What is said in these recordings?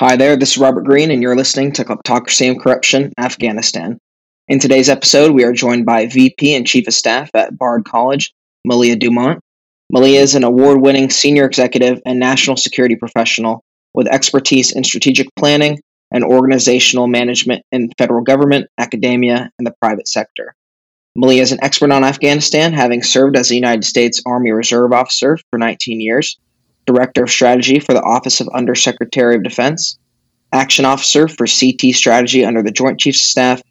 Hi there, this is Robert Green, and you're listening to Kleptocracy and Corruption, Afghanistan. In today's episode, we are joined by VP and Chief of Staff at Bard College, Malia Du Mont. Malia is an award winning senior executive and national security professional with expertise in strategic planning and organizational management in federal government, academia, and the private sector. Malia is an expert on Afghanistan, having served as a United States Army Reserve officer for 19 years Director of Strategy for the Office of Undersecretary of Defense, Action Officer for CT Strategy under the Joint Chiefs of Staff,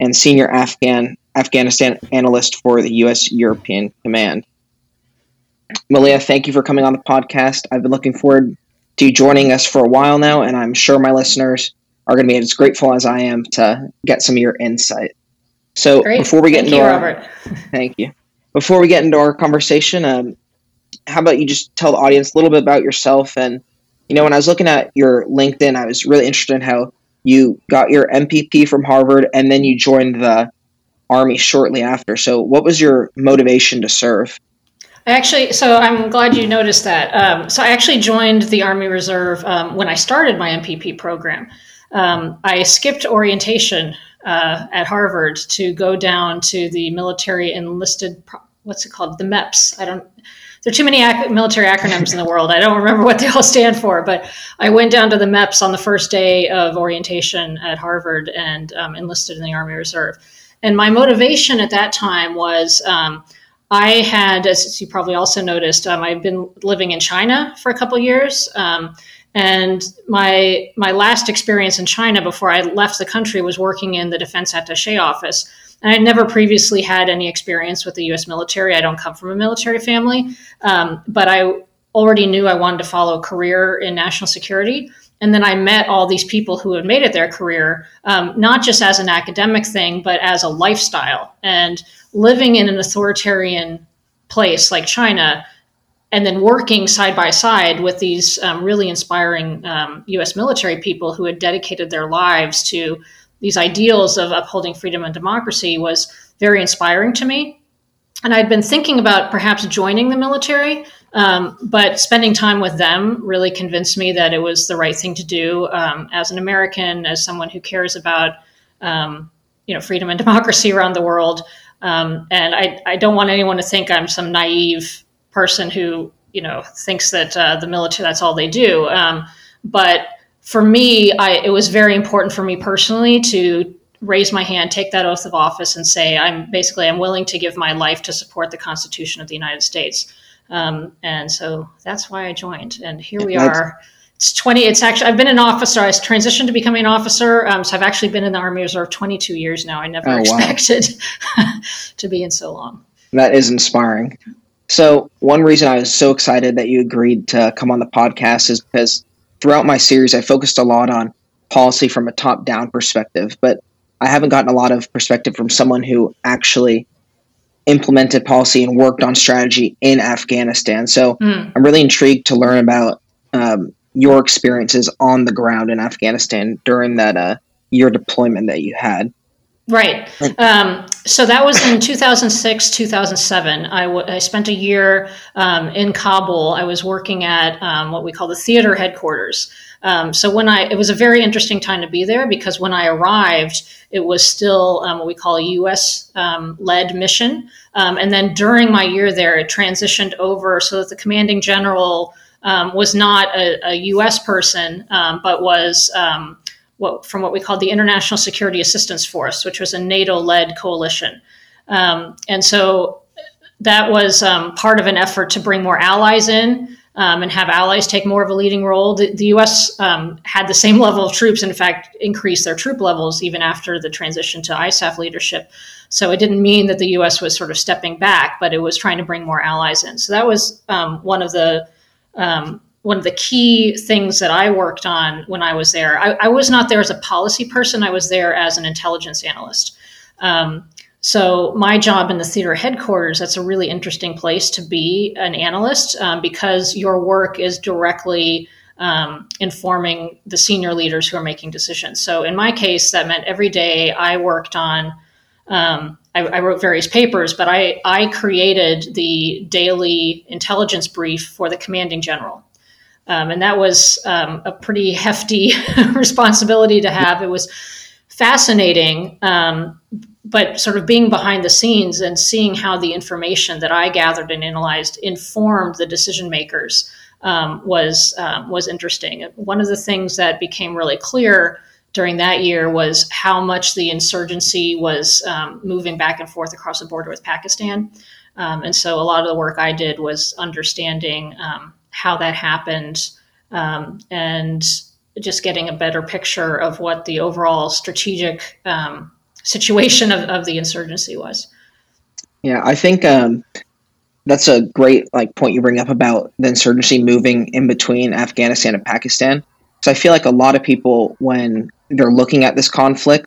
and Senior Afghan Afghanistan Analyst for the U.S. European Command. Malia, thank you for coming on the podcast. I've been looking forward to you joining us for a while now, and I'm sure my listeners are going to be as grateful as I am to get some of your insight. So Great. before we get Thank into you, our Robert. thank you, before we get into our conversation, um, how about you just tell the audience a little bit about yourself? And you know, when I was looking at your LinkedIn, I was really interested in how you got your MPP from Harvard, and then you joined the Army shortly after. So, what was your motivation to serve? I actually, so I'm glad you noticed that. Um, so I actually joined the Army Reserve um, when I started my MPP program. Um, I skipped orientation uh, at Harvard to go down to the military enlisted. What's it called? The MEPS. I don't. There are too many ac- military acronyms in the world. I don't remember what they all stand for. But I went down to the MEPS on the first day of orientation at Harvard and um, enlisted in the Army Reserve. And my motivation at that time was. Um, I had, as you probably also noticed, um, I've been living in China for a couple years, um, and my my last experience in China before I left the country was working in the defense attaché office. And I never previously had any experience with the U.S. military. I don't come from a military family, um, but I already knew I wanted to follow a career in national security. And then I met all these people who had made it their career, um, not just as an academic thing, but as a lifestyle. And living in an authoritarian place like China, and then working side by side with these um, really inspiring um, US military people who had dedicated their lives to these ideals of upholding freedom and democracy was very inspiring to me. And I'd been thinking about perhaps joining the military, um, but spending time with them really convinced me that it was the right thing to do um, as an American, as someone who cares about um, you know freedom and democracy around the world. Um, and I, I don't want anyone to think I'm some naive person who you know thinks that uh, the military that's all they do. Um, but for me, I, it was very important for me personally to raise my hand, take that oath of office, and say I'm basically I'm willing to give my life to support the Constitution of the United States. Um, and so that's why I joined. And here we are. It's 20. It's actually I've been an officer. I transitioned to becoming an officer. Um, so I've actually been in the Army Reserve 22 years now. I never Oh, wow. expected to be in so long. That is inspiring. So, one reason I was so excited that you agreed to come on the podcast is because throughout my series, I focused a lot on policy from a top down perspective, but I haven't gotten a lot of perspective from someone who actually implemented policy and worked on strategy in Afghanistan. So, Mm. I'm really intrigued to learn about um, your experiences on the ground in Afghanistan during that uh, year deployment that you had. Right. Um, so that was in 2006, 2007. I, w- I spent a year um, in Kabul. I was working at um, what we call the theater headquarters. Um, so when I, it was a very interesting time to be there because when I arrived, it was still um, what we call a U.S. Um, led mission. Um, and then during my year there, it transitioned over so that the commanding general um, was not a, a U.S. person, um, but was um, what, from what we called the International Security Assistance Force, which was a NATO-led coalition. Um, and so that was um, part of an effort to bring more allies in um, and have allies take more of a leading role. The, the U.S. Um, had the same level of troops, in fact, increased their troop levels even after the transition to ISAF leadership. So it didn't mean that the U.S. was sort of stepping back, but it was trying to bring more allies in. So that was um, one of the um, one of the key things that I worked on when I was there. I, I, was not there as a policy person; I was there as an intelligence analyst. Um, so my job in the theater headquarters, that's a really interesting place to be an analyst um, because your work is directly um, informing the senior leaders who are making decisions. So in my case, that meant every day I worked on, um, I, I, wrote various papers, but I, I created the daily intelligence brief for the commanding general. Um, and that was um, a pretty hefty responsibility to have. It was fascinating, um, but sort of being behind the scenes and seeing how the information that I gathered and analyzed informed the decision makers um, was um, was interesting. One of the things that became really clear during that year was how much the insurgency was um, moving back and forth across the border with Pakistan. Um, and so a lot of the work I did was understanding um, how that happened um, and just getting a better picture of what the overall strategic um, situation of, of, the insurgency was. Yeah, I think um, that's a great like point you bring up about the insurgency moving in between Afghanistan and Pakistan. So I feel like a lot of people, when they're looking at this conflict,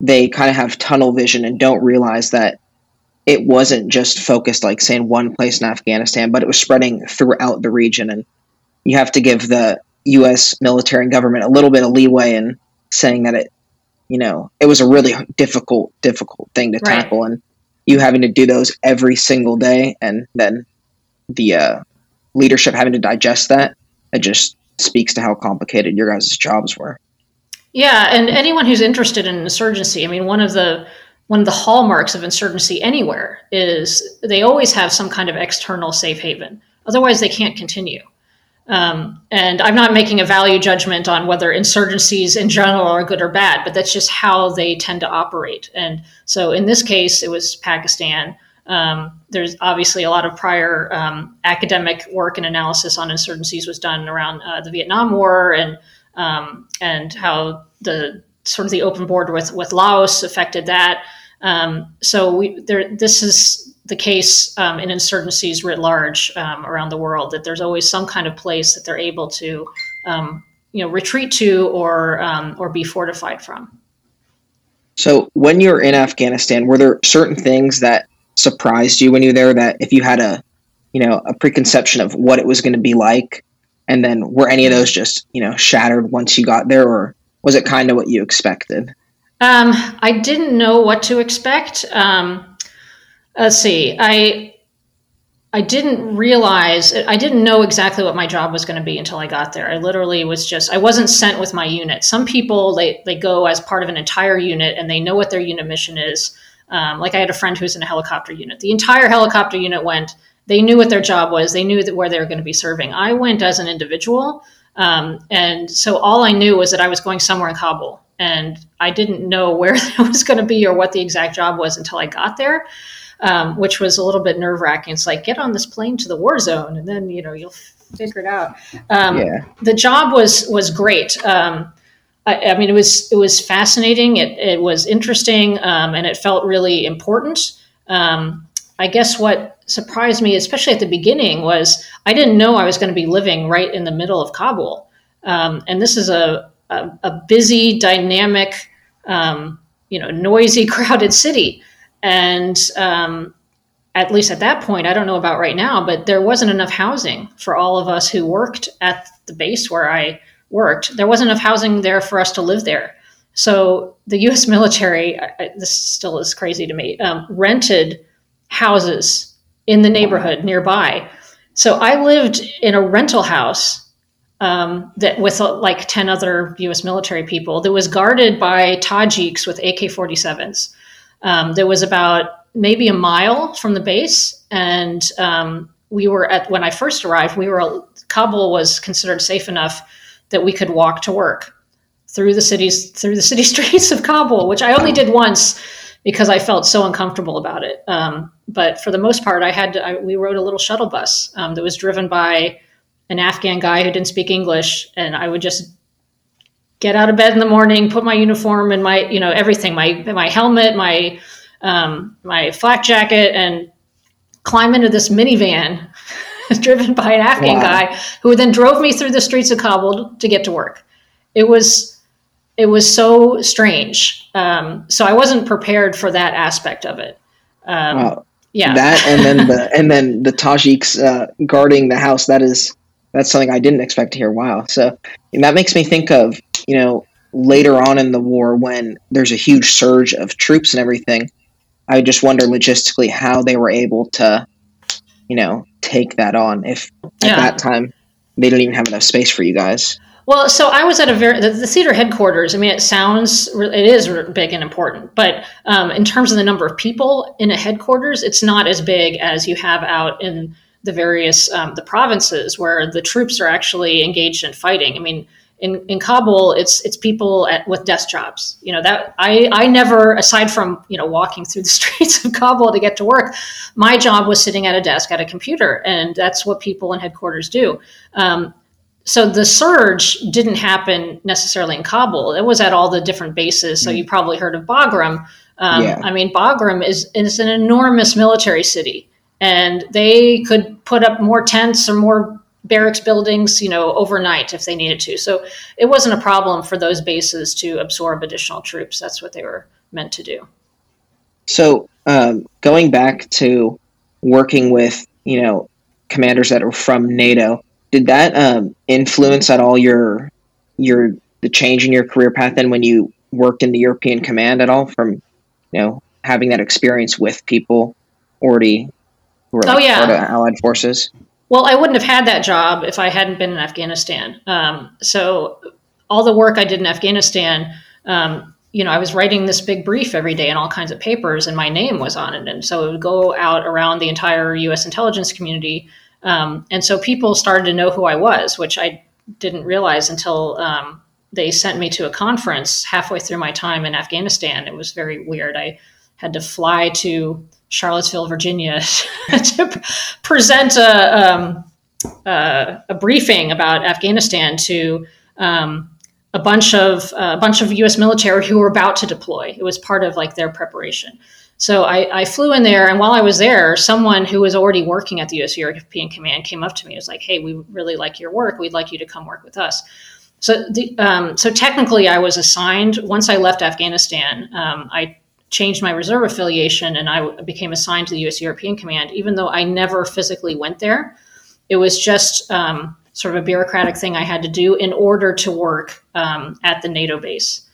they kind of have tunnel vision and don't realize that it wasn't just focused like say in one place in Afghanistan, but it was spreading throughout the region. And you have to give the U.S. military and government a little bit of leeway in saying that it, you know, it was a really difficult, difficult thing to right. tackle, and you having to do those every single day, and then the uh, leadership having to digest that. It just speaks to how complicated your guys' jobs were. Yeah, and anyone who's interested in insurgency, I mean, one of the one of the hallmarks of insurgency anywhere is they always have some kind of external safe haven. Otherwise, they can't continue. Um, and I'm not making a value judgment on whether insurgencies in general are good or bad, but that's just how they tend to operate. And so in this case, it was Pakistan. Um, there's obviously a lot of prior um, academic work and analysis on insurgencies was done around uh, the Vietnam War and um, and how the sort of the open border with with Laos affected that. Um, so we there this is the case um, in insurgencies writ large um, around the world that there's always some kind of place that they're able to um, you know retreat to or um, or be fortified from. So when you're in Afghanistan, were there certain things that surprised you when you were there that if you had a you know a preconception of what it was going to be like and then were any of those just you know shattered once you got there or was it kind of what you expected um, i didn't know what to expect um, let's see i i didn't realize i didn't know exactly what my job was going to be until i got there i literally was just i wasn't sent with my unit some people they, they go as part of an entire unit and they know what their unit mission is um, like I had a friend who's in a helicopter unit. The entire helicopter unit went. They knew what their job was. They knew that where they were going to be serving. I went as an individual, um, and so all I knew was that I was going somewhere in Kabul, and I didn't know where that was going to be or what the exact job was until I got there, um, which was a little bit nerve wracking. It's like get on this plane to the war zone, and then you know you'll figure it out. Um, yeah. The job was was great. Um, I, I, mean, it was it was fascinating. It it was interesting, um, and it felt really important. Um, I guess what surprised me, especially at the beginning, was I didn't know I was going to be living right in the middle of Kabul, um, and this is a a, a busy, dynamic, um, you know, noisy, crowded city, and um, at least at that point, I don't know about right now, but there wasn't enough housing for all of us who worked at the base where I worked, there wasn't enough housing there for us to live there. So the U.S. military, I, this still is crazy to me, um, rented houses in the neighborhood nearby. So I lived in a rental house um, that with uh, like ten other U.S. military people that was guarded by Tajiks with AK-47s. Um, there was about maybe a mile from the base, and um, we were at when I first arrived. We were Kabul was considered safe enough that we could walk to work through the cities through the city streets of Kabul, which I only did once because I felt so uncomfortable about it. Um, but for the most part, I had to, I, we rode a little shuttle bus um, that was driven by an Afghan guy who didn't speak English, and I would just get out of bed in the morning, put my uniform and my you know everything, my my helmet, my um, my flak jacket, and climb into this minivan driven by an Afghan wow. guy who then drove me through the streets of Kabul to get to work. It was it was so strange. Um, so I wasn't prepared for that aspect of it. Um, wow. Yeah, that and then the and then the Tajiks uh, guarding the house. That is that's something I didn't expect to hear. Wow. So that makes me think of you know later on in the war when there's a huge surge of troops and everything. I just wonder logistically how they were able to, you know, take that on if at yeah. that time they didn't even have enough space for you guys. Well, so I was at a very the, the theater headquarters. I mean, it sounds it is big and important, but um, in terms of the number of people in a headquarters, it's not as big as you have out in the various um, the provinces where the troops are actually engaged in fighting. I mean, in, in Kabul, it's it's people at, with desk jobs. You know that I I never, aside from you know walking through the streets of Kabul to get to work, my job was sitting at a desk at a computer, and that's what people in headquarters do. Um, so the surge didn't happen necessarily in Kabul. It was at all the different bases. So mm. you probably heard of Bagram. Um, yeah. I mean, Bagram is is an enormous military city, and they could put up more tents or more barracks buildings, you know, overnight if they needed to. So it wasn't a problem for those bases to absorb additional troops. That's what they were meant to do. So um, going back to working with, you know, commanders that are from NATO did that um, influence at all your your the change in your career path then when you worked in the European Command at all from you know having that experience with people already who were oh, yeah. part of Allied forces? Well, I wouldn't have had that job if I hadn't been in Afghanistan. Um, so all the work I did in Afghanistan, um, you know, I was writing this big brief every day in all kinds of papers, and my name was on it, and so it would go out around the entire U.S. intelligence community um, and so people started to know who I was, which I didn't realize until um, they sent me to a conference halfway through my time in Afghanistan. It was very weird. I had to fly to Charlottesville, Virginia to present a, um, uh, a briefing about Afghanistan to um, a bunch of uh, a bunch of U.S. military who were about to deploy. It was part of like their preparation. So I, I, flew in there, and while I was there, someone who was already working at the U.S. European Command came up to me. It was like, "Hey, we really like your work. We'd like you to come work with us." So, the, um, so technically, I was assigned once I left Afghanistan. Um, I changed my reserve affiliation, and I became assigned to the U.S. European Command, even though I never physically went there. It was just um, sort of a bureaucratic thing I had to do in order to work um, at the NATO base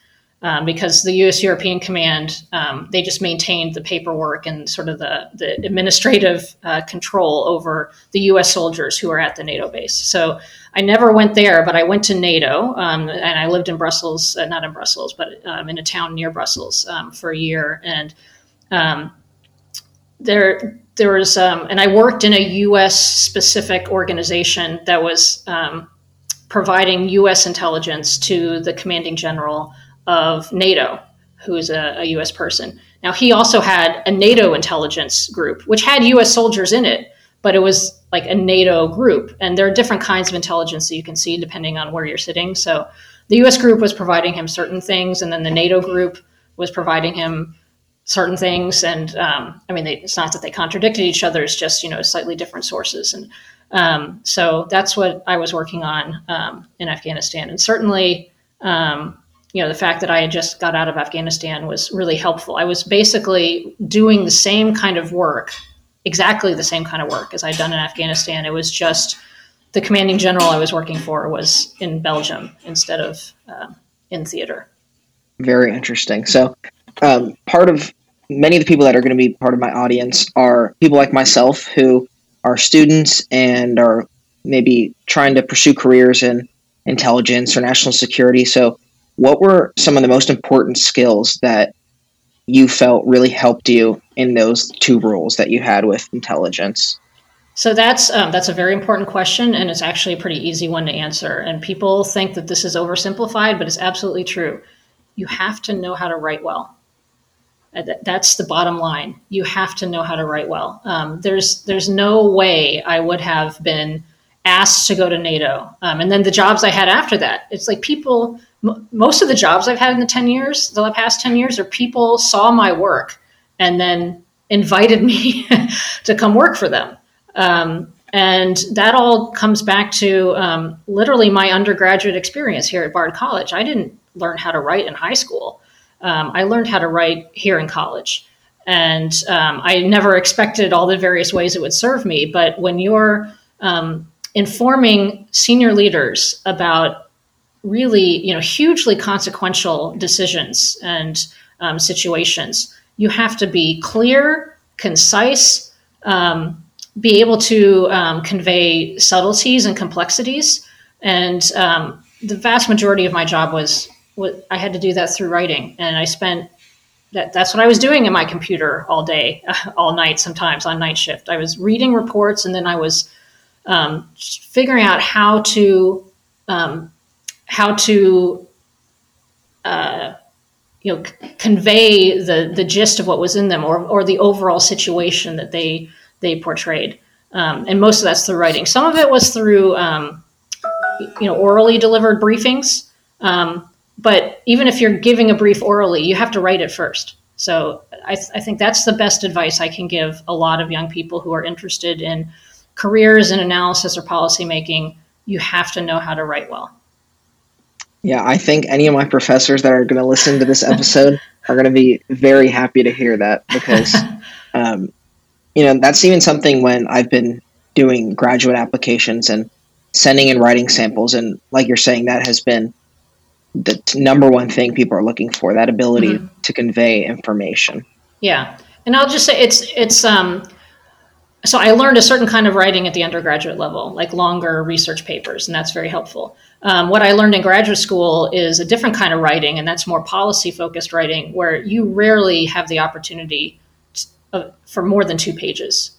um, because the U.S. European Command um, they just maintained the paperwork and sort of the the administrative uh, control over the U.S. soldiers who are at the NATO base. So I never went there, but I went to NATO um, and I lived in Brussels, uh, not in Brussels, but um, in a town near Brussels um, for a year, and um, there there was and I worked in a U.S. specific organization that was providing U.S. intelligence to the commanding general of NATO, who is a, a U.S. person. Now, he also had a NATO intelligence group, which had U.S. soldiers in it, but it was like a NATO group. And there are different kinds of intelligence that you can see depending on where you're sitting. So the U.S. group was providing him certain things, and then the NATO group was providing him certain things. And um, I mean, they, it's not that they contradicted each other; it's just you know slightly different sources. And um, so that's what I was working on um, in Afghanistan. And certainly, um, you know, the fact that I had just got out of Afghanistan was really helpful. I was basically doing the same kind of work, exactly the same kind of work as I'd done in Afghanistan. It was just the commanding general I was working for was in Belgium instead of uh, in theater. Very interesting. So, um, part of many of the people that are going to be part of my audience are people like myself who are students and are maybe trying to pursue careers in intelligence or national security. So, what were some of the most important skills that you felt really helped you in those two roles that you had with intelligence? So that's um, that's a very important question, and it's actually a pretty easy one to answer. And people think that this is oversimplified, but it's absolutely true. You have to know how to write well. That's the bottom line. You have to know how to write well. Um, there's there's no way I would have been asked to go to NATO, um, and then the jobs I had after that. It's like people most of the jobs I've had in the 10 years, the past 10 years, are people saw my work and then invited me to come work for them. Um, and that all comes back to um, literally my undergraduate experience here at Bard College. I didn't learn how to write in high school. Um, I learned how to write here in college. And um, I never expected all the various ways it would serve me. But when you're um, informing senior leaders about really, you know, hugely consequential decisions and um, situations. You have to be clear, concise, um, be able to um, convey subtleties and complexities. And um, the vast majority of my job was, was I had to do that through writing, and I spent that, that's what I was doing in my computer all day, all night, sometimes on night shift. I was reading reports and then I was um, figuring out how to um, how to uh, you know convey the the gist of what was in them or or the overall situation that they they portrayed. Um, and most of that's through writing. Some of it was through um, you know orally delivered briefings. Um, but even if you're giving a brief orally, you have to write it first. So I, th- I think that's the best advice I can give a lot of young people who are interested in careers in analysis or policymaking. You have to know how to write well. Yeah, I think any of my professors that are going to listen to this episode are going to be very happy to hear that because, um, you know, that's even something when I've been doing graduate applications and sending and writing samples. And like you're saying, that has been the t- number one thing people are looking for that ability mm-hmm. to convey information. Yeah. And I'll just say it's, it's, um, so I learned a certain kind of writing at the undergraduate level, like longer research papers, and that's very helpful. Um, what I learned in graduate school is a different kind of writing, and that's more policy focused writing, where you rarely have the opportunity to, for more than two pages.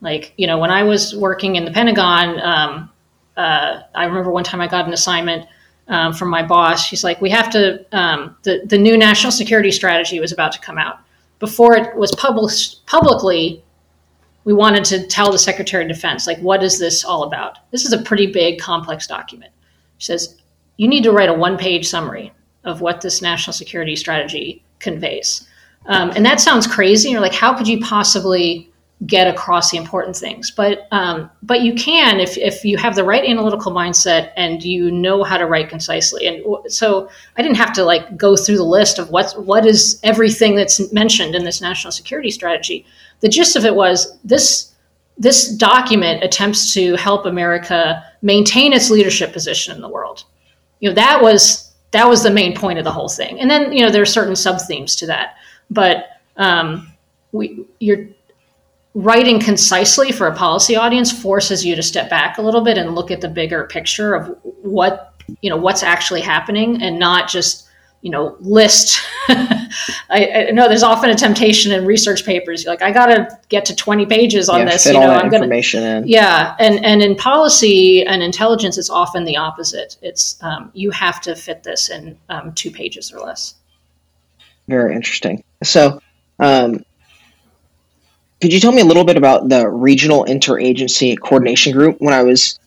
Like, you know, when I was working in the Pentagon, um, uh, I remember one time I got an assignment um, from my boss. She's like, "We have to." Um, the the new national security strategy was about to come out. Before it was published publicly, we wanted to tell the Secretary of Defense, like, what is this all about? This is a pretty big, complex document. She says, you need to write a one page summary of what this national security strategy conveys. Um, and that sounds crazy. You're like, how could you possibly get across the important things? But um, but you can if if you have the right analytical mindset and you know how to write concisely. And so I didn't have to like go through the list of what what is everything that's mentioned in this national security strategy the gist of it was this this document attempts to help America maintain its leadership position in the world. You know, that was that was the main point of the whole thing. And then, you know, there are certain sub themes to that. But um, we you're writing concisely for a policy audience forces you to step back a little bit and look at the bigger picture of what you know what's actually happening and not just you know list. I, I, know there's often a temptation in research papers like i gotta get to 20 pages on yeah, this you know i'm gonna information in. yeah and and in policy and intelligence it's often the opposite. It's um, you have to fit this in um, two pages or less. Very interesting. So um, could you tell me a little bit about the regional interagency coordination group when i was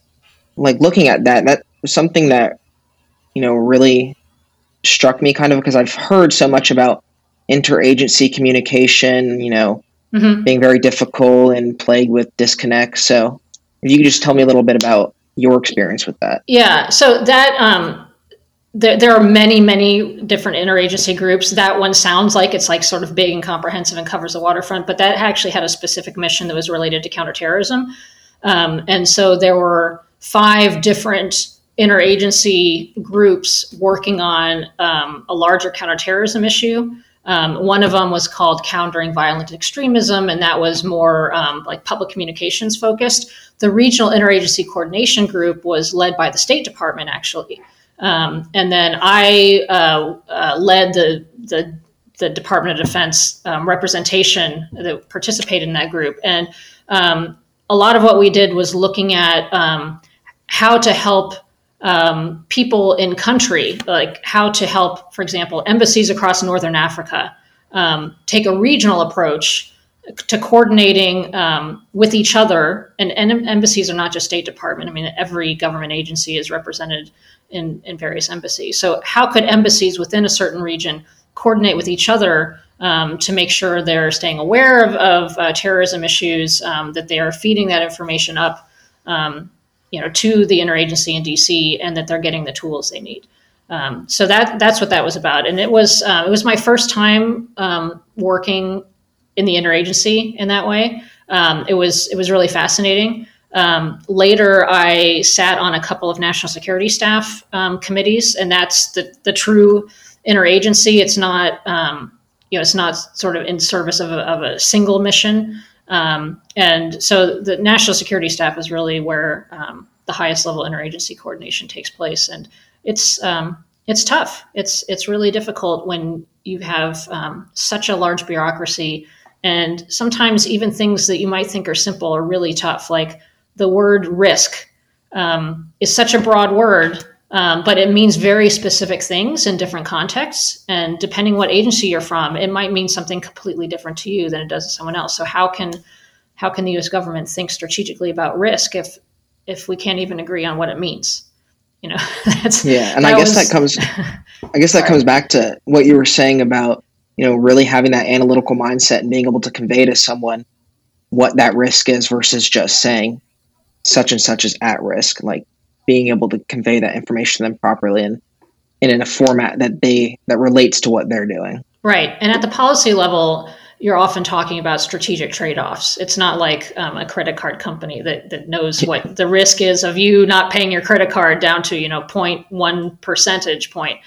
like looking at that that was something that you know really struck me kind of because I've heard so much about interagency communication, you know, mm-hmm. being very difficult and plagued with disconnects. So if you could just tell me a little bit about your experience with that. Yeah. So that, um, there, there are many, many different interagency groups. That one sounds like it's like sort of big and comprehensive and covers the waterfront, but that actually had a specific mission that was related to counterterrorism. Um, and so there were five different interagency groups working on um, a larger counterterrorism issue. Um, one of them was called Countering Violent Extremism, and that was more um, like public communications focused. The Regional Interagency Coordination Group was led by the State Department, actually. Um, and then I uh, uh, led the, the, the, Department of Defense um, representation that participated in that group. And um, a lot of what we did was looking at how to help um, people in country, like how to help, for example, embassies across Northern Africa um, take a regional approach to coordinating um, with each other. And, and, embassies are not just State Department. I mean, every government agency is represented in, in various embassies. So, how could embassies within a certain region coordinate with each other um, to make sure they're staying aware of, of uh, terrorism issues, um, that they are feeding that information up um, you know to the interagency in DC and that they're getting the tools they need. Um, so that that's what that was about, and it was uh, it was my first time um, working in the interagency in that way. Um, it was it was really fascinating. Um, later, I sat on a couple of national security staff um, committees, and that's the the true interagency. It's not um, you know it's not sort of in service of a, of a single mission. Um, and so the national security staff is really where um, the highest level interagency coordination takes place, and it's it's tough. It's it's really difficult when you have such a large bureaucracy, and sometimes even things that you might think are simple are really tough. Like the word risk um, is such a broad word, um, but it means very specific things in different contexts. And depending what agency you're from, it might mean something completely different to you than it does to someone else. So how can how can the U.S. government think strategically about risk if if we can't even agree on what it means? You know, that's yeah. And I guess was, that comes, I guess that comes back to what you were saying about you know really having that analytical mindset and being able to convey to someone what that risk is versus just saying such and such is at risk. Like being able to convey that information to them properly and, and in a format that they that relates to what they're doing. Right. And at the policy level, you're often talking about strategic trade-offs. It's not like um, a credit card company that, that knows what the risk is of you not paying your credit card down to you know 0.1 percentage point.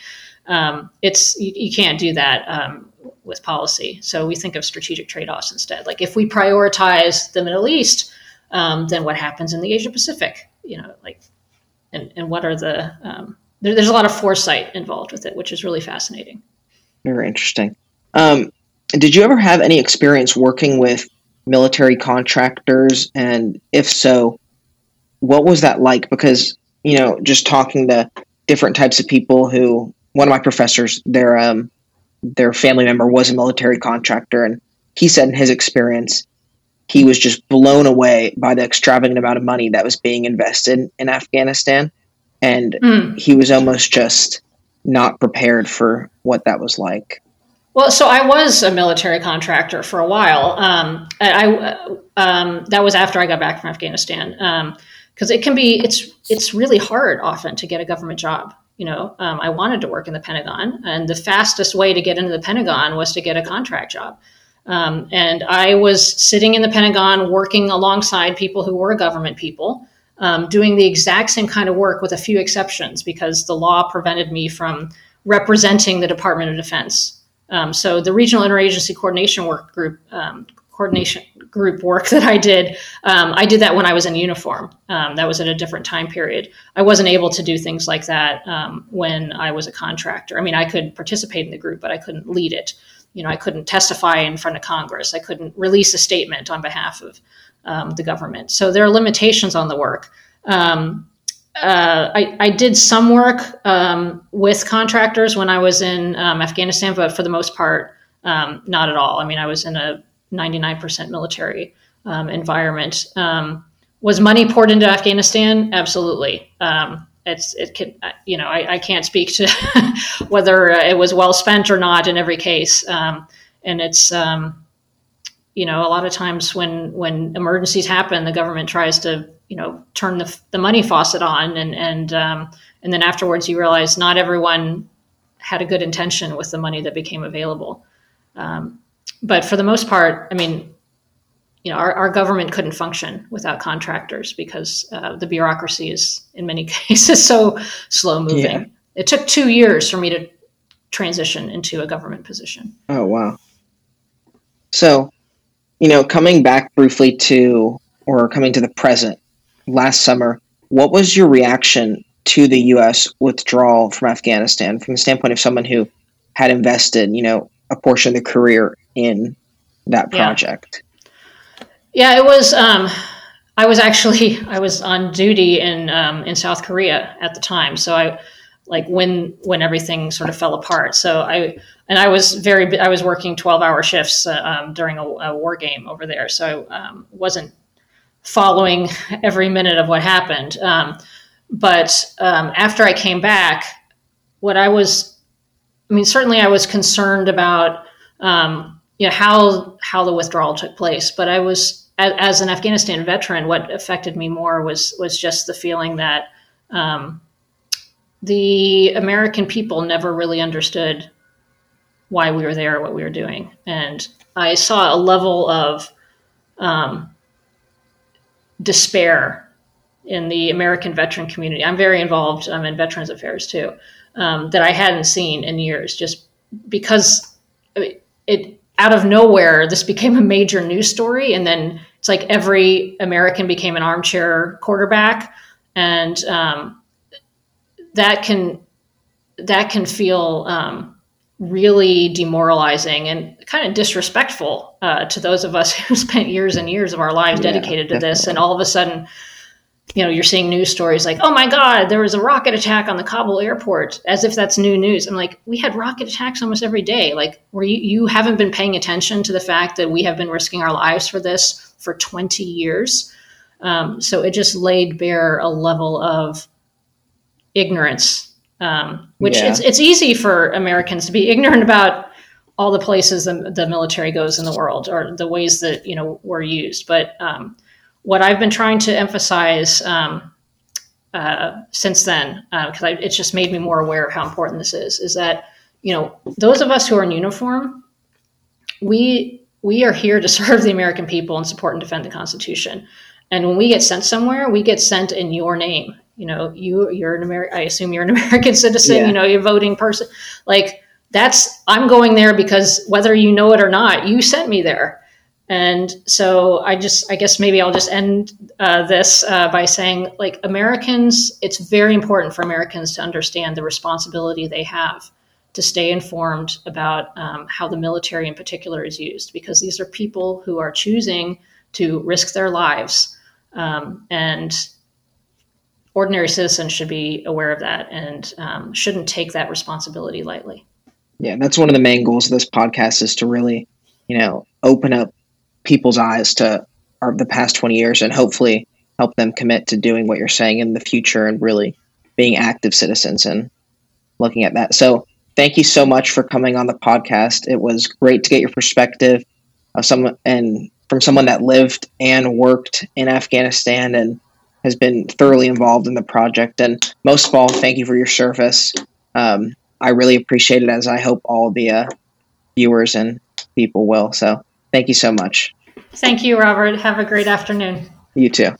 Um, it's you, you, can't do that um, with policy. So we think of strategic trade-offs instead. Like if we prioritize the Middle East, um, then what happens in the Asia Pacific? You know, like and, and what are the um, there, there's a lot of foresight involved with it, which is really fascinating. Very interesting. Um, did you ever have any experience working with military contractors, and if so, what was that like? Because you know, just talking to different types of people who one of my professors, their um, their family member was a military contractor, and he said in his experience, he was just blown away by the extravagant amount of money that was being invested in Afghanistan. And mm. he was almost just not prepared for what that was like. Well, so I was a military contractor for a while. Um, I um, that was after I got back from Afghanistan because um, it can be it's it's really hard often to get a government job. You know, um, I wanted to work in the Pentagon, and the fastest way to get into the Pentagon was to get a contract job. Um, and I was sitting in the Pentagon working alongside people who were government people, um, doing the exact same kind of work with a few exceptions because the law prevented me from representing the Department of Defense. Um, so the regional interagency coordination work group um, coordination group work that I did, um, I did that when I was in uniform. Um, that was at a different time period. I wasn't able to do things like that when I was a contractor. I mean, I could participate in the group, but I couldn't lead it you know, I couldn't testify in front of Congress. I couldn't release a statement on behalf of um, the government. So there are limitations on the work. Um, uh, I, I, did some work um, with contractors when I was in um, Afghanistan, but for the most part, um, not at all. I mean, I was in a 99% military um, environment. was money poured into Afghanistan? Absolutely it's it can uh, you know I, I can't speak to whether uh, it was well spent or not in every case um, and it's um, you know a lot of times when when emergencies happen the government tries to you know turn the, the money faucet on and and um, and then afterwards you realize not everyone had a good intention with the money that became available um, but for the most part I mean you know, our, our government couldn't function without contractors because uh, the bureaucracy is, in many cases, so slow moving. Yeah. It took two years for me to transition into a government position. Oh, wow. So, you know, coming back briefly to, or coming to the present, last summer, what was your reaction to the U.S. withdrawal from Afghanistan from the standpoint of someone who had invested, you know, a portion of their career in that project? Yeah, it was. Um, I was actually I was on duty in um, in South Korea at the time, so I like when when everything sort of fell apart. So I and I was very I was working twelve hour shifts uh, um, during a, a, war game over there, so I um, wasn't following every minute of what happened. Um, but um, after I came back, what I was, I mean, certainly I was concerned about um, you know how how the withdrawal took place, but I was as, as, an Afghanistan veteran, what affected me more was was just the feeling that um, the American people never really understood why we were there, what we were doing, and I saw a level of um, despair in the American veteran community. I'm very involved um, in Veterans Affairs too, um, that I hadn't seen in years, just because it out of nowhere, this became a major news story, and then it's like every American became an armchair quarterback, and um, that can that can feel um, really demoralizing and kind of disrespectful uh, to those of us who spent years and years of our lives yeah, dedicated to definitely. this, and all of a sudden you know, you're seeing news stories like, oh my God, there was a rocket attack on the Kabul airport, as if that's new news. I'm like, we had rocket attacks almost every day. Like, where you, you haven't been paying attention to the fact that we have been risking our lives for this for 20 years. Um, so it just laid bare a level of ignorance, um, which yeah. it's, it's easy for Americans to be ignorant about all the places the, the military goes in the world or the ways that, you know, we're used. But, um, what I've been trying to emphasize um, uh, since then, because uh, it's just made me more aware of how important this is, is that you know those of us who are in uniform, we we are here to serve the American people and support and defend the Constitution. And when we get sent somewhere, we get sent in your name. You know, you you're an American. I assume you're an American citizen. Yeah. You know, you're a voting person. Like that's I'm going there because whether you know it or not, you sent me there. And so I just, I guess maybe I'll just end uh, this uh, by saying, like, Americans, it's very important for Americans to understand the responsibility they have to stay informed about um, how the military in particular is used, because these are people who are choosing to risk their lives. Um, and ordinary citizens should be aware of that and um, shouldn't take that responsibility lightly. Yeah, that's one of the main goals of this podcast is to really, you know, open up people's eyes to our, the past 20 years and hopefully help them commit to doing what you're saying in the future and really being active citizens and looking at that. So, thank you so much for coming on the podcast. It was great to get your perspective of someone and from someone that lived and worked in Afghanistan and has been thoroughly involved in the project. And most of all, thank you for your service. Um, I really appreciate it, as I hope all the uh, viewers and people will. So, thank you so much. Thank you, Robert. Have a great afternoon. You too.